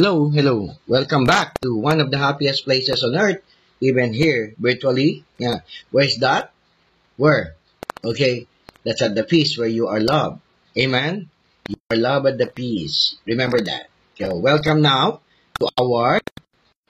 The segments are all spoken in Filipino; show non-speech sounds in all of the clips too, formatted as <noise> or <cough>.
Hello, hello. Welcome back to one of the happiest places on earth, even here, virtually. Yeah. Where's that? Where? Okay. That's at the peace where you are loved. Amen? You are loved at the peace. Remember that. So, welcome now to our,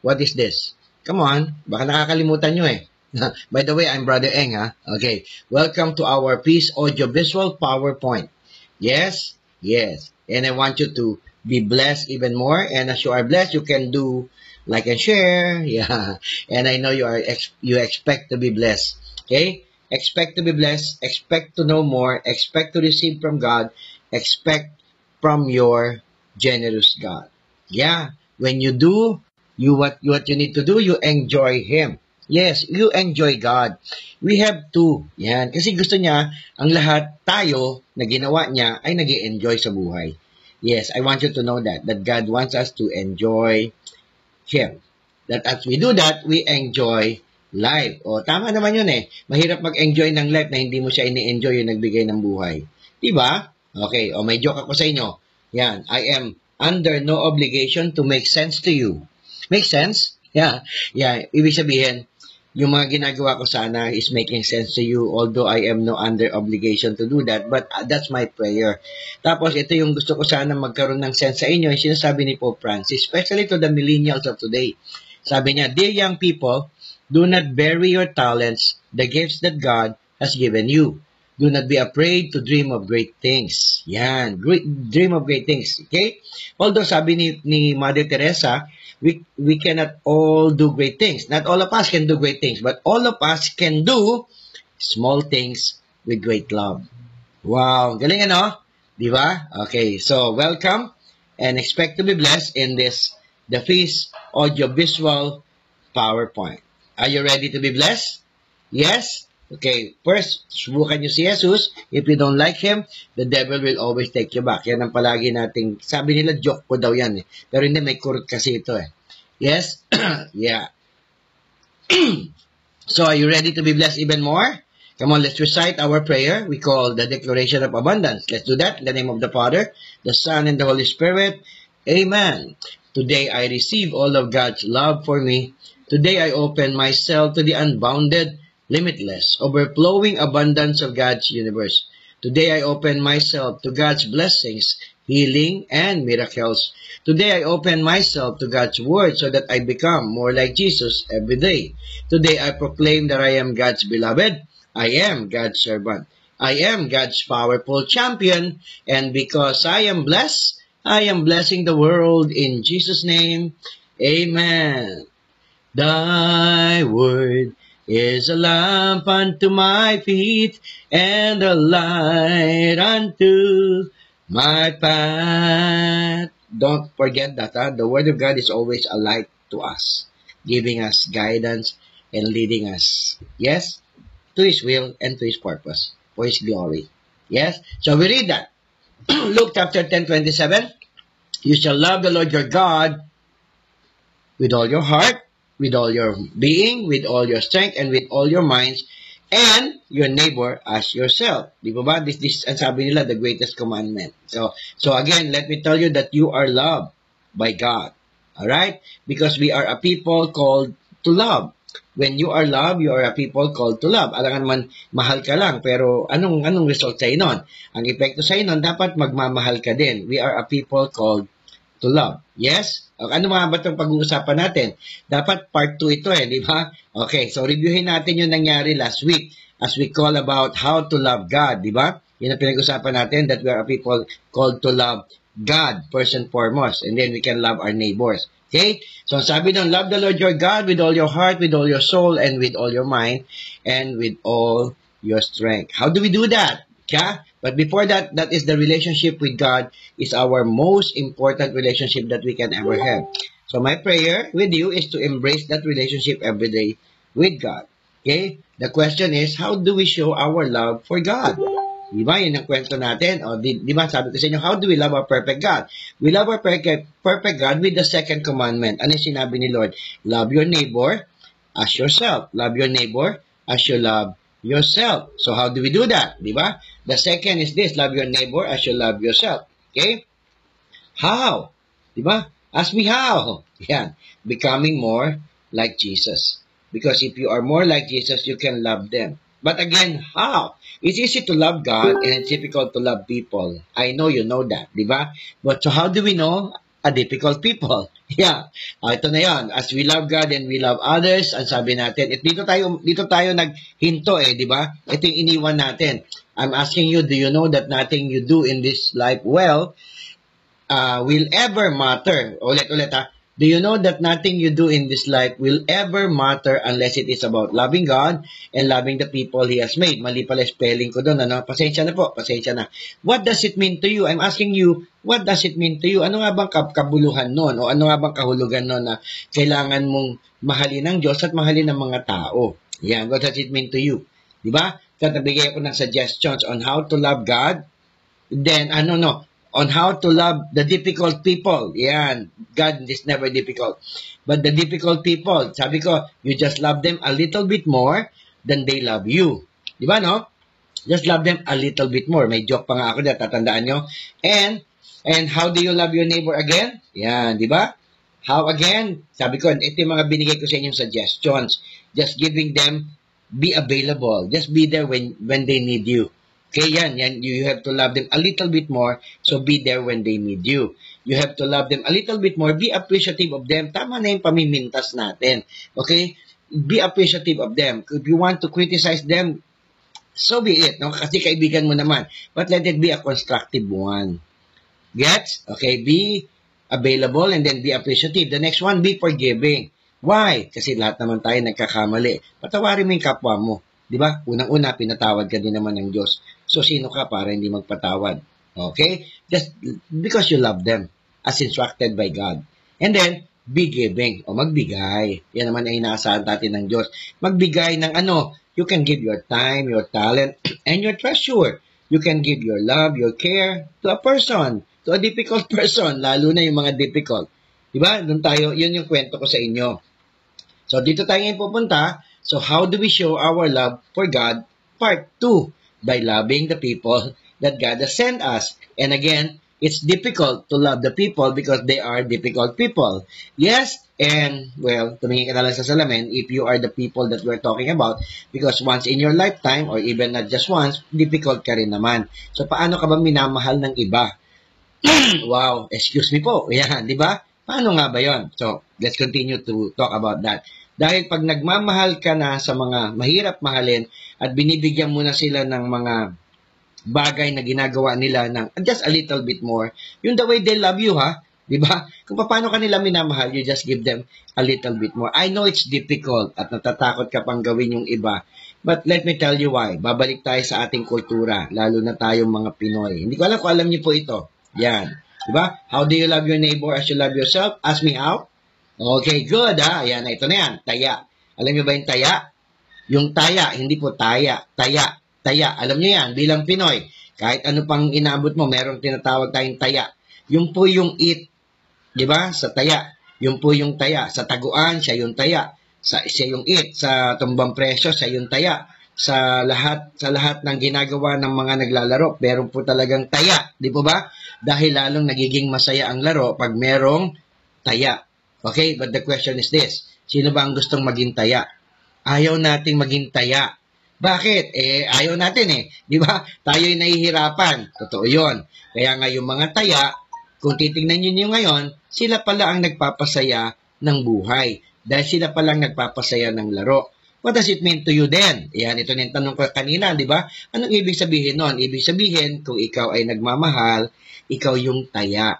what is this? Come on. Baka nakakalimutan nyo eh. <laughs> By the way, I'm Brother Eng, ha? Okay. Welcome to our Peace Audio Visual PowerPoint. Yes? Yes. And I want you to be blessed even more. And as you are blessed, you can do like and share. <laughs> Yeah. And I know you are ex- you expect to be blessed. Okay? Expect to be blessed, expect to know more, expect to receive from God, expect from your generous God. Yeah. When you do you what what you need to do, you enjoy him. Yes, you enjoy God. We have to. Yan. Kasi gusto niya, ang lahat tayo na ginawa niya ay nag enjoy sa buhay. Yes, I want you to know that, that God wants us to enjoy Him. That as we do that, we enjoy life. O, tama naman yun eh. Mahirap mag-enjoy ng life na hindi mo siya ini-enjoy yung nagbigay ng buhay. Diba? Okay, o may joke ako sa inyo. Yan, I am under no obligation to make sense to you. Make sense? Yeah. Yeah, ibig sabihin, yung mga ginagawa ko sana is making sense to you although I am no under obligation to do that but uh, that's my prayer. Tapos ito yung gusto ko sana magkaroon ng sense sa inyo yung sinasabi ni Pope Francis especially to the millennials of today. Sabi niya, Dear young people, do not bury your talents, the gifts that God has given you. Do not be afraid to dream of great things. Yan, great, dream of great things. Okay? Although sabi ni, ni Mother Teresa, we, we cannot all do great things. Not all of us can do great things, but all of us can do small things with great love. Wow, galing ano? Di ba? Okay, so welcome and expect to be blessed in this the Feast Audio Visual PowerPoint. Are you ready to be blessed? Yes? Okay, first, subukan nyo si Jesus. If you don't like Him, the devil will always take you back. Yan ang palagi nating, sabi nila, joke po daw yan eh. Pero hindi, may kurot kasi ito eh. Yes? <clears throat> yeah. <clears throat> so, are you ready to be blessed even more? Come on, let's recite our prayer. We call the Declaration of Abundance. Let's do that in the name of the Father, the Son, and the Holy Spirit. Amen. Today I receive all of God's love for me. Today I open myself to the unbounded limitless, overflowing abundance of God's universe. Today I open myself to God's blessings, healing, and miracles. Today I open myself to God's word so that I become more like Jesus every day. Today I proclaim that I am God's beloved. I am God's servant. I am God's powerful champion. And because I am blessed, I am blessing the world in Jesus' name. Amen. Thy word is a lamp unto my feet and a light unto my path. Don't forget that huh? the Word of God is always a light to us, giving us guidance and leading us, yes, to His will and to His purpose, for His glory. Yes? So we read that. <clears throat> Luke chapter 10, 27. You shall love the Lord your God with all your heart, with all your being, with all your strength, and with all your minds, and your neighbor as yourself. Di ba ba? This, this, ang sabi nila, the greatest commandment. So, so again, let me tell you that you are loved by God. Alright? Because we are a people called to love. When you are loved, you are a people called to love. Alam naman, mahal ka lang, pero anong anong result sa inon? Ang epekto sa inon, dapat magmamahal ka din. We are a people called to love. Yes? Ano mga ba itong pag-uusapan natin? Dapat part 2 ito eh, di ba? Okay, so reviewin natin yung nangyari last week as we call about how to love God, di ba? Yun ang pinag-usapan natin that we are people called to love God first and foremost and then we can love our neighbors. Okay? So sabi doon, love the Lord your God with all your heart, with all your soul, and with all your mind, and with all your strength. How do we do that? Yeah? But before that, that is the relationship with God is our most important relationship that we can ever have. So my prayer with you is to embrace that relationship every day with God. Okay? The question is, how do we show our love for God? Di ba? Yan ang kwento natin. O, di, di ba? Sabi ko sa inyo, how do we love our perfect God? We love our perfect, perfect God with the second commandment. Ano yung sinabi ni Lord? Love your neighbor as yourself. Love your neighbor as you love yourself. So how do we do that? Di ba? The second is this, love your neighbor as you love yourself. Okay? How? Di ba? Ask me how. <laughs> Yan. Becoming more like Jesus. Because if you are more like Jesus, you can love them. But again, how? It's easy to love God and it's difficult to love people. I know you know that, di ba? But so how do we know a difficult people? <laughs> Yeah. Uh, ito na yon. As we love God and we love others, ang sabi natin, it, dito tayo dito tayo naghinto eh, di ba? Ito yung iniwan natin. I'm asking you, do you know that nothing you do in this life well uh, will ever matter? Ulit-ulit ha. Do you know that nothing you do in this life will ever matter unless it is about loving God and loving the people He has made? Mali pala spelling ko doon. Ano? Pasensya na po. Pasensya na. What does it mean to you? I'm asking you, what does it mean to you? Ano nga bang kabuluhan noon? O ano nga bang kahulugan noon na kailangan mong mahalin ng Diyos at mahalin ng mga tao? Yan. What does it mean to you? Di ba? Tatabigay ako ng suggestions on how to love God. Then, ano no, on how to love the difficult people. Yan. God is never difficult. But the difficult people, sabi ko, you just love them a little bit more than they love you. Di ba, no? Just love them a little bit more. May joke pa nga ako dyan, tatandaan nyo. And, and how do you love your neighbor again? Yan, di ba? How again? Sabi ko, ito yung mga binigay ko sa inyong suggestions. Just giving them, be available. Just be there when, when they need you. Okay, yan, yan. You have to love them a little bit more, so be there when they need you. You have to love them a little bit more, be appreciative of them. Tama na yung pamimintas natin. Okay? Be appreciative of them. If you want to criticize them, so be it. No? Kasi kaibigan mo naman. But let it be a constructive one. Gets? Okay, be available and then be appreciative. The next one, be forgiving. Why? Kasi lahat naman tayo nagkakamali. Patawarin mo yung kapwa mo. Di ba? Unang-una, pinatawad ka din naman ng Diyos. So, sino ka para hindi magpatawad? Okay? Just because you love them as instructed by God. And then, be giving o magbigay. Yan naman ay inaasahan natin ng Diyos. Magbigay ng ano, you can give your time, your talent, <clears throat> and your treasure. You can give your love, your care to a person, to a difficult <laughs> person, lalo na yung mga difficult. Diba? Doon tayo, yun yung kwento ko sa inyo. So, dito tayo ngayon pupunta So how do we show our love for God? Part 2, by loving the people that God has sent us. And again, it's difficult to love the people because they are difficult people. Yes, and well, tumingin ka lang sa salamin if you are the people that we're talking about because once in your lifetime or even not just once, difficult ka rin naman. So paano ka ba minamahal ng iba? <clears throat> wow, excuse me po. <laughs> Yan, di ba? Paano nga ba yon? So, let's continue to talk about that. Dahil pag nagmamahal ka na sa mga mahirap mahalin at binibigyan mo na sila ng mga bagay na ginagawa nila ng just a little bit more, yung the way they love you, ha? Di ba? Kung paano ka nila minamahal, you just give them a little bit more. I know it's difficult at natatakot ka pang gawin yung iba. But let me tell you why. Babalik tayo sa ating kultura, lalo na tayong mga Pinoy. Hindi ko alam kung alam niyo po ito. Yan. Di ba? How do you love your neighbor as you love yourself? Ask me how. Okay, good ha. Ayan, ito na yan. Taya. Alam niyo ba yung taya? Yung taya, hindi po taya. Taya. Taya. Alam niyo yan, bilang Pinoy. Kahit ano pang inaabot mo, meron tinatawag tayong taya. Yung po yung it. Di ba? Sa taya. Yung po yung taya. Sa taguan, siya yung taya. Sa, siya yung it. Sa tumbang presyo, siya yung taya. Sa lahat sa lahat ng ginagawa ng mga naglalaro, meron po talagang taya, di po ba? Dahil lalong nagiging masaya ang laro pag merong taya. Okay, but the question is this. Sino ba ang gustong maging taya? Ayaw nating maging taya. Bakit? Eh, ayaw natin eh. Di ba? Tayo'y nahihirapan. Totoo yon. Kaya nga yung mga taya, kung titingnan nyo ngayon, sila pala ang nagpapasaya ng buhay. Dahil sila pala ang nagpapasaya ng laro. What does it mean to you then? Yan, ito na yung tanong ko kanina, di ba? Anong ibig sabihin nun? Ibig sabihin, kung ikaw ay nagmamahal, ikaw yung taya.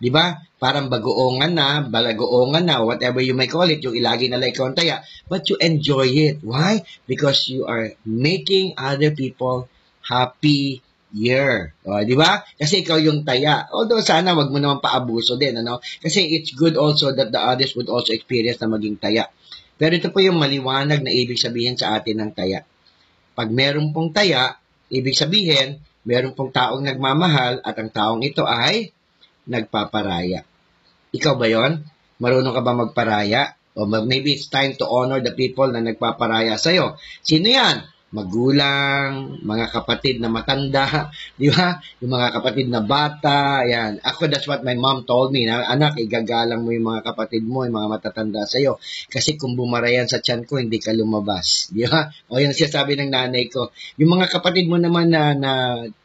Di ba? Parang bagoongan na, balagoongan na, whatever you may call it, yung ilagi na ikaw ang taya. But you enjoy it. Why? Because you are making other people happy year. O, di ba? Kasi ikaw yung taya. Although sana wag mo naman paabuso din, ano? Kasi it's good also that the others would also experience na maging taya. Pero ito po yung maliwanag na ibig sabihin sa atin ng taya. Pag meron pong taya, ibig sabihin, meron pong taong nagmamahal at ang taong ito ay nagpaparaya. Ikaw ba yon? Marunong ka ba magparaya? O maybe it's time to honor the people na nagpaparaya sa'yo. Sino yan? Magulang, mga kapatid na matanda, <laughs> di ba? Yung mga kapatid na bata, yan. Ako, that's what my mom told me, na, anak, igagalang mo yung mga kapatid mo, yung mga matatanda sa'yo. Kasi kung bumarayan sa tiyan ko, hindi ka lumabas. Di ba? O yan siya sabi ng nanay ko. Yung mga kapatid mo naman na, na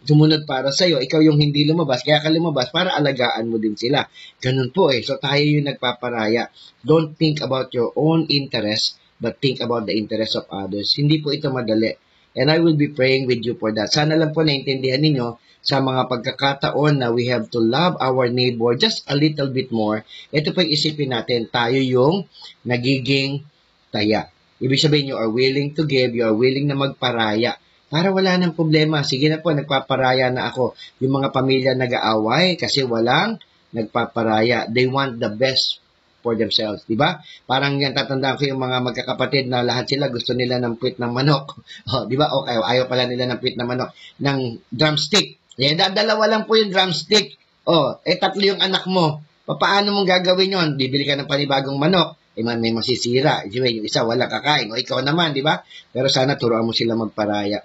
sumunod para sa'yo, ikaw yung hindi lumabas, kaya ka lumabas para alagaan mo din sila. Ganun po eh. So tayo yung nagpaparaya. Don't think about your own interest, but think about the interest of others. Hindi po ito madali. And I will be praying with you for that. Sana lang po naintindihan ninyo sa mga pagkakataon na we have to love our neighbor just a little bit more. Ito po isipin natin, tayo yung nagiging taya. Ibig sabihin, you are willing to give, you are willing na magparaya. Para wala nang problema. Sige na po, nagpaparaya na ako. Yung mga pamilya nag-aaway kasi walang nagpaparaya. They want the best for themselves, di ba? Parang yan tatandaan ko yung mga magkakapatid na lahat sila gusto nila ng puwit ng manok. <laughs> Oh, di ba? Okay, ayaw pala nila ng puwit ng manok ng drumstick. Eh, dalawa lang po yung drumstick. Oh, eh tatlo yung anak mo. Paano mong gagawin yon? Bibili ka ng panibagong manok. Eh, may masisira. Yung isa wala kakain. O ikaw naman, di ba? Pero sana turuan mo sila magparaya.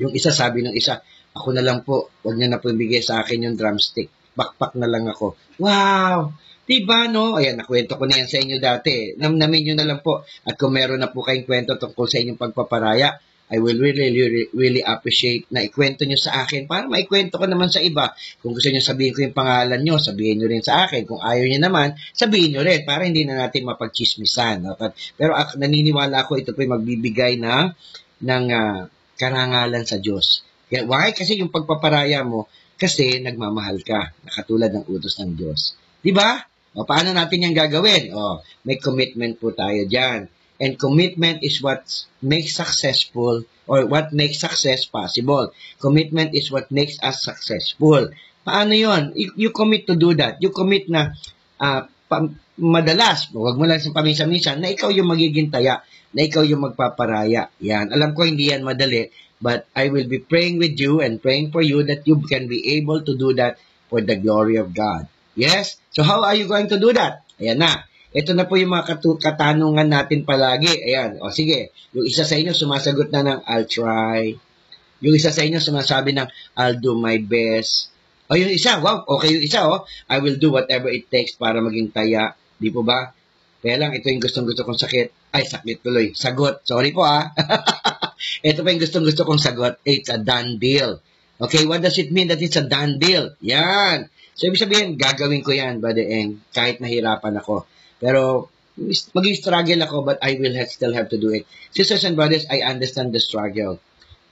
Yung isa sabi ng isa, ako na lang po, wag niyo na po sa akin yung drumstick. Bakpak na lang ako. Wow! Diba, no? Ayan, nakwento ko na yan sa inyo dati. Namnamin nyo na lang po. At kung meron na po kayong kwento tungkol sa inyong pagpaparaya, I will really, really, really appreciate na ikwento nyo sa akin para maikwento ko naman sa iba. Kung gusto nyo sabihin ko yung pangalan nyo, sabihin nyo rin sa akin. Kung ayaw nyo naman, sabihin nyo rin para hindi na natin mapagchismisan. No? Pero ako, naniniwala ako ito po magbibigay ng, ng uh, karangalan sa Diyos. Why? Kasi yung pagpaparaya mo, kasi nagmamahal ka, nakatulad ng utos ng Diyos. Di ba? O, paano natin yan gagawin? O, may commitment po tayo dyan. And commitment is what makes successful or what makes success possible. Commitment is what makes us successful. Paano yon? You, you commit to do that. You commit na uh, pa, madalas, wag mo lang sa paminsan-minsan, na ikaw yung magiging taya, na ikaw yung magpaparaya. Yan. Alam ko hindi yan madali, but I will be praying with you and praying for you that you can be able to do that for the glory of God. Yes? So how are you going to do that? Ayan na. Ito na po yung mga katanungan natin palagi. Ayan. O sige. Yung isa sa inyo sumasagot na ng I'll try. Yung isa sa inyo sumasabi ng I'll do my best. O yung isa, wow, okay yung isa, oh. I will do whatever it takes para maging taya. Di po ba? Kaya lang, ito yung gustong-gusto kong sakit. Ay, sakit tuloy. Sagot. Sorry po, ah. <laughs> ito pa yung gustong-gusto kong sagot. It's a done deal. Okay, what does it mean that it's a done deal? Yan. So, ibig sabihin, gagawin ko yan, Brother Eng, kahit nahirapan ako. Pero, mag-struggle ako, but I will have, still have to do it. Sisters and brothers, I understand the struggle.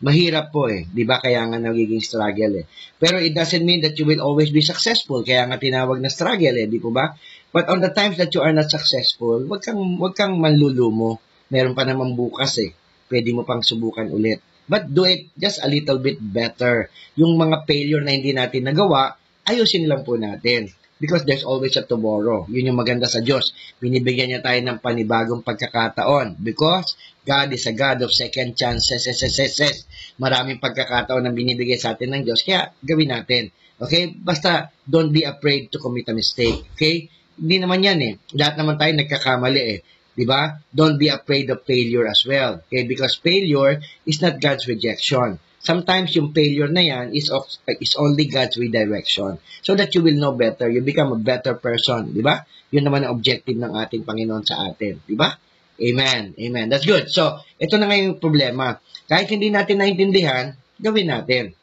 Mahirap po eh, di ba? Kaya nga nagiging struggle eh. Pero it doesn't mean that you will always be successful. Kaya nga tinawag na struggle eh, di po ba? But on the times that you are not successful, wag kang, wag kang manlulumo. Meron pa naman bukas eh. Pwede mo pang subukan ulit. But do it just a little bit better. Yung mga failure na hindi natin nagawa, ayusin lang po natin. Because there's always a tomorrow. Yun yung maganda sa Diyos. Binibigyan niya tayo ng panibagong pagkakataon. Because God is a God of second chances. Yes, yes, yes, yes. Maraming pagkakataon na binibigay sa atin ng Diyos. Kaya gawin natin. Okay? Basta don't be afraid to commit a mistake. Okay? Hindi naman yan eh. Lahat naman tayo nagkakamali eh. Di ba? Don't be afraid of failure as well. Okay? Because failure is not God's rejection sometimes yung failure na yan is, of, is only God's redirection. So that you will know better. You become a better person. Di ba? Yun naman ang objective ng ating Panginoon sa atin. Di ba? Amen. Amen. That's good. So, ito na ngayon yung problema. Kahit hindi natin naintindihan, gawin natin.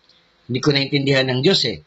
Hindi ko naintindihan ng Diyos eh.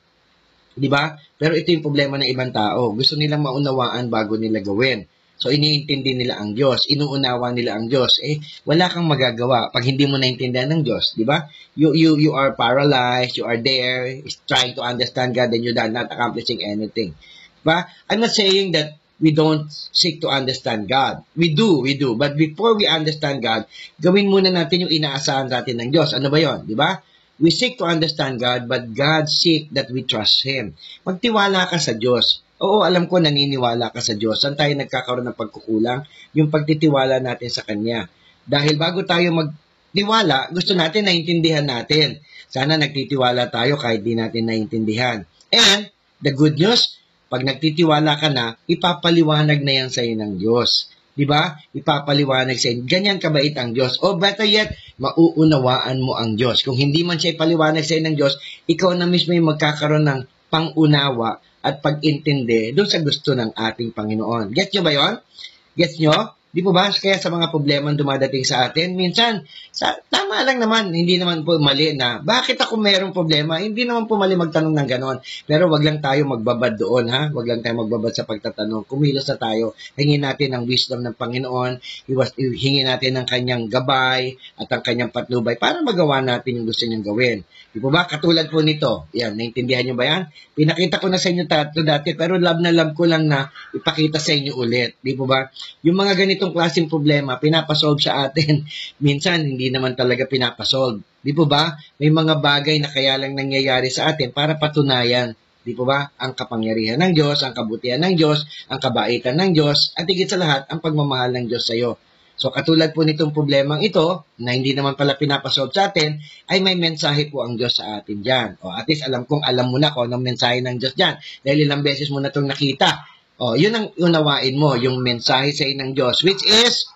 Di ba? Pero ito yung problema ng ibang tao. Gusto nilang maunawaan bago nila gawin. So, iniintindi nila ang Diyos. Inuunawa nila ang Diyos. Eh, wala kang magagawa pag hindi mo naintindihan ng Diyos. Di ba? You, you, you are paralyzed. You are there trying to understand God and you're not accomplishing anything. Ba? I'm not saying that we don't seek to understand God. We do, we do. But before we understand God, gawin muna natin yung inaasahan natin ng Diyos. Ano ba yon? Di ba? We seek to understand God, but God seek that we trust Him. Magtiwala ka sa Diyos. Oo, alam ko naniniwala ka sa Diyos. Saan tayo nagkakaroon ng pagkukulang? Yung pagtitiwala natin sa Kanya. Dahil bago tayo magtiwala, gusto natin naintindihan natin. Sana nagtitiwala tayo kahit di natin naintindihan. And, the good news, pag nagtitiwala ka na, ipapaliwanag na yan sa iyo ng Diyos. Di ba? Ipapaliwanag sa inyo. Ganyan kabait ang Diyos. O better yet, mauunawaan mo ang Diyos. Kung hindi man siya ipaliwanag sa inyo ng Diyos, ikaw na mismo yung magkakaroon ng pangunawa at pag-intindi doon sa gusto ng ating Panginoon. Get nyo ba yon? Get nyo? Di po ba? Kaya sa mga problema dumadating sa atin, minsan, sa, tama lang naman, hindi naman po mali na, bakit ako mayroong problema? Hindi naman po mali magtanong ng ganon. Pero wag lang tayo magbabad doon, ha? Wag lang tayo magbabad sa pagtatanong. Kumilos na tayo. Hingin natin ang wisdom ng Panginoon. Iwas, hingin natin ang kanyang gabay at ang kanyang patnubay para magawa natin yung gusto niyang gawin. Di po ba? Katulad po nito. Yan, naintindihan niyo ba yan? Pinakita ko na sa inyo tatlo dati, pero love na love ko lang na ipakita sa inyo ulit. Di po ba? Yung mga ganitong klaseng problema, pinapasolve sa atin. <laughs> Minsan, hindi naman talaga pinapasolve. Di po ba? May mga bagay na kaya lang nangyayari sa atin para patunayan Di po ba? Ang kapangyarihan ng Diyos, ang kabutihan ng Diyos, ang kabaitan ng Diyos, at higit sa lahat, ang pagmamahal ng Diyos sa iyo. So katulad po nitong problemang ito, na hindi naman pala pinapasolve sa atin, ay may mensahe po ang Diyos sa atin dyan. O at least alam kong alam mo na kung anong mensahe ng Diyos dyan. Dahil ilang beses mo na itong nakita. O, yun ang unawain mo, yung mensahe sa ng Diyos, which is,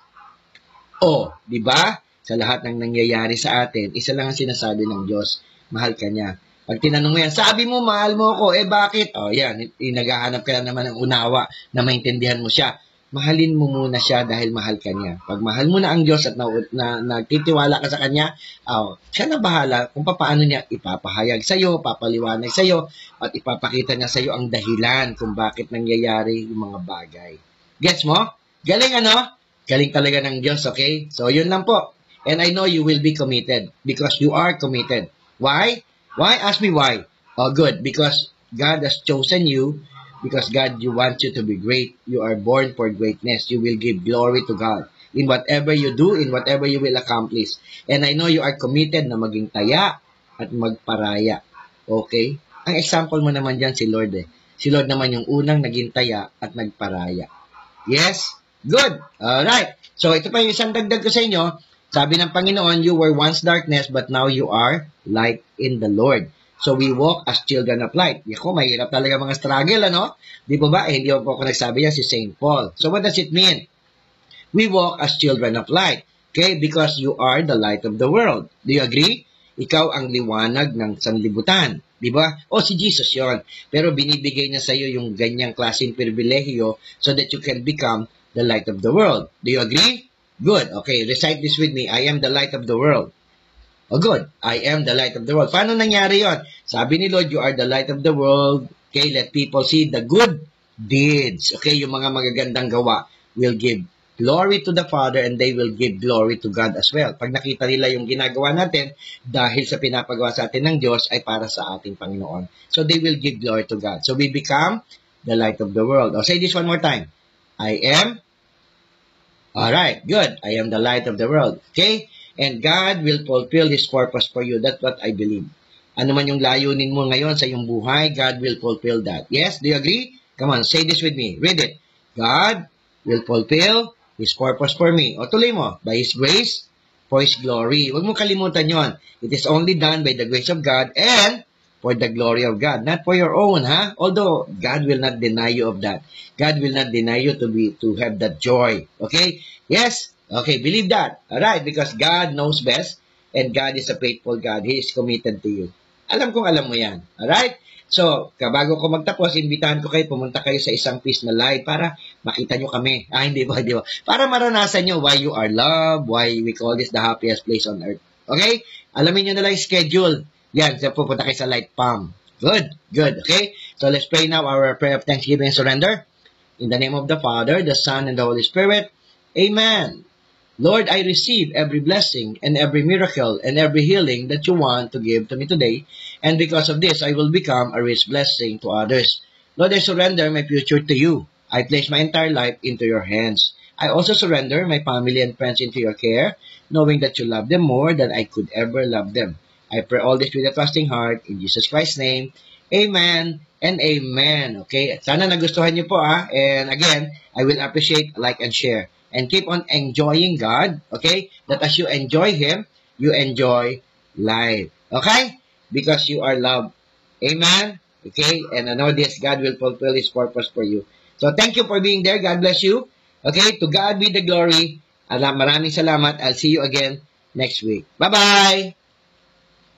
o, di ba? Sa lahat ng nangyayari sa atin, isa lang ang sinasabi ng Diyos, mahal ka niya. Pag tinanong mo yan, sabi mo, mahal mo ako, eh bakit? O, yan, naghahanap ka naman ng unawa na maintindihan mo siya mahalin mo muna siya dahil mahal ka niya. Pag mahal mo na ang Diyos at na, na, nagtitiwala ka sa Kanya, oh, siya na bahala kung paano niya ipapahayag sa iyo, papaliwanag sa iyo, at ipapakita niya sa iyo ang dahilan kung bakit nangyayari yung mga bagay. Gets mo? Galing ano? Galing talaga ng Diyos, okay? So, yun lang po. And I know you will be committed because you are committed. Why? Why? Ask me why. Oh, good. Because God has chosen you because God you want you to be great. You are born for greatness. You will give glory to God in whatever you do, in whatever you will accomplish. And I know you are committed na maging taya at magparaya. Okay? Ang example mo naman dyan si Lord eh. Si Lord naman yung unang naging taya at nagparaya. Yes? Good. Alright. So ito pa yung isang dagdag ko sa inyo. Sabi ng Panginoon, you were once darkness but now you are light in the Lord. So we walk as children of light. Yako, mahirap talaga mga struggle, ano? Di ba ba? Eh, hindi ako nagsabi yan si St. Paul. So what does it mean? We walk as children of light. Okay? Because you are the light of the world. Do you agree? Ikaw ang liwanag ng sanlibutan. Di ba? O si Jesus yon. Pero binibigay niya sa iyo yung ganyang klaseng pribilehiyo so that you can become the light of the world. Do you agree? Good. Okay, recite this with me. I am the light of the world. Oh good, I am the light of the world. Paano nangyari yon? Sabi ni Lord, you are the light of the world. Okay, let people see the good deeds. Okay, yung mga magagandang gawa will give glory to the Father and they will give glory to God as well. Pag nakita nila yung ginagawa natin, dahil sa pinapagawa sa atin ng Diyos, ay para sa ating Panginoon. So they will give glory to God. So we become the light of the world. I'll say this one more time. I am Alright, good. I am the light of the world. Okay? And God will fulfill His purpose for you. That's what I believe. Ano man yung layunin mo ngayon sa iyong buhay, God will fulfill that. Yes? Do you agree? Come on, say this with me. Read it. God will fulfill His purpose for me. O tuloy mo, by His grace, for His glory. Huwag mo kalimutan yon. It is only done by the grace of God and for the glory of God. Not for your own, ha? Although, God will not deny you of that. God will not deny you to be to have that joy. Okay? Yes? Okay, believe that. Alright, because God knows best and God is a faithful God. He is committed to you. Alam kong alam mo yan. Alright? So, kabago ko magtapos, imbitahan ko kayo, pumunta kayo sa isang peace na live para makita nyo kami. Ah, hindi ba, hindi ba? Para maranasan nyo why you are loved, why we call this the happiest place on earth. Okay? Alamin nyo na lang schedule. Yan, so pupunta kayo sa Light Palm. Good, good. Okay? So, let's pray now our prayer of thanksgiving and surrender. In the name of the Father, the Son, and the Holy Spirit. Amen. Lord, I receive every blessing and every miracle and every healing that you want to give to me today, and because of this, I will become a rich blessing to others. Lord, I surrender my future to you. I place my entire life into your hands. I also surrender my family and friends into your care, knowing that you love them more than I could ever love them. I pray all this with a trusting heart in Jesus Christ's name. Amen and amen. Okay? Sana nagustuhan niyo po ah. And again, I will appreciate, like, and share and keep on enjoying God, okay? That as you enjoy Him, you enjoy life, okay? Because you are loved. Amen? Okay? And I know this, God will fulfill His purpose for you. So thank you for being there. God bless you. Okay, to God be the glory. Maraming salamat. I'll see you again next week. Bye-bye!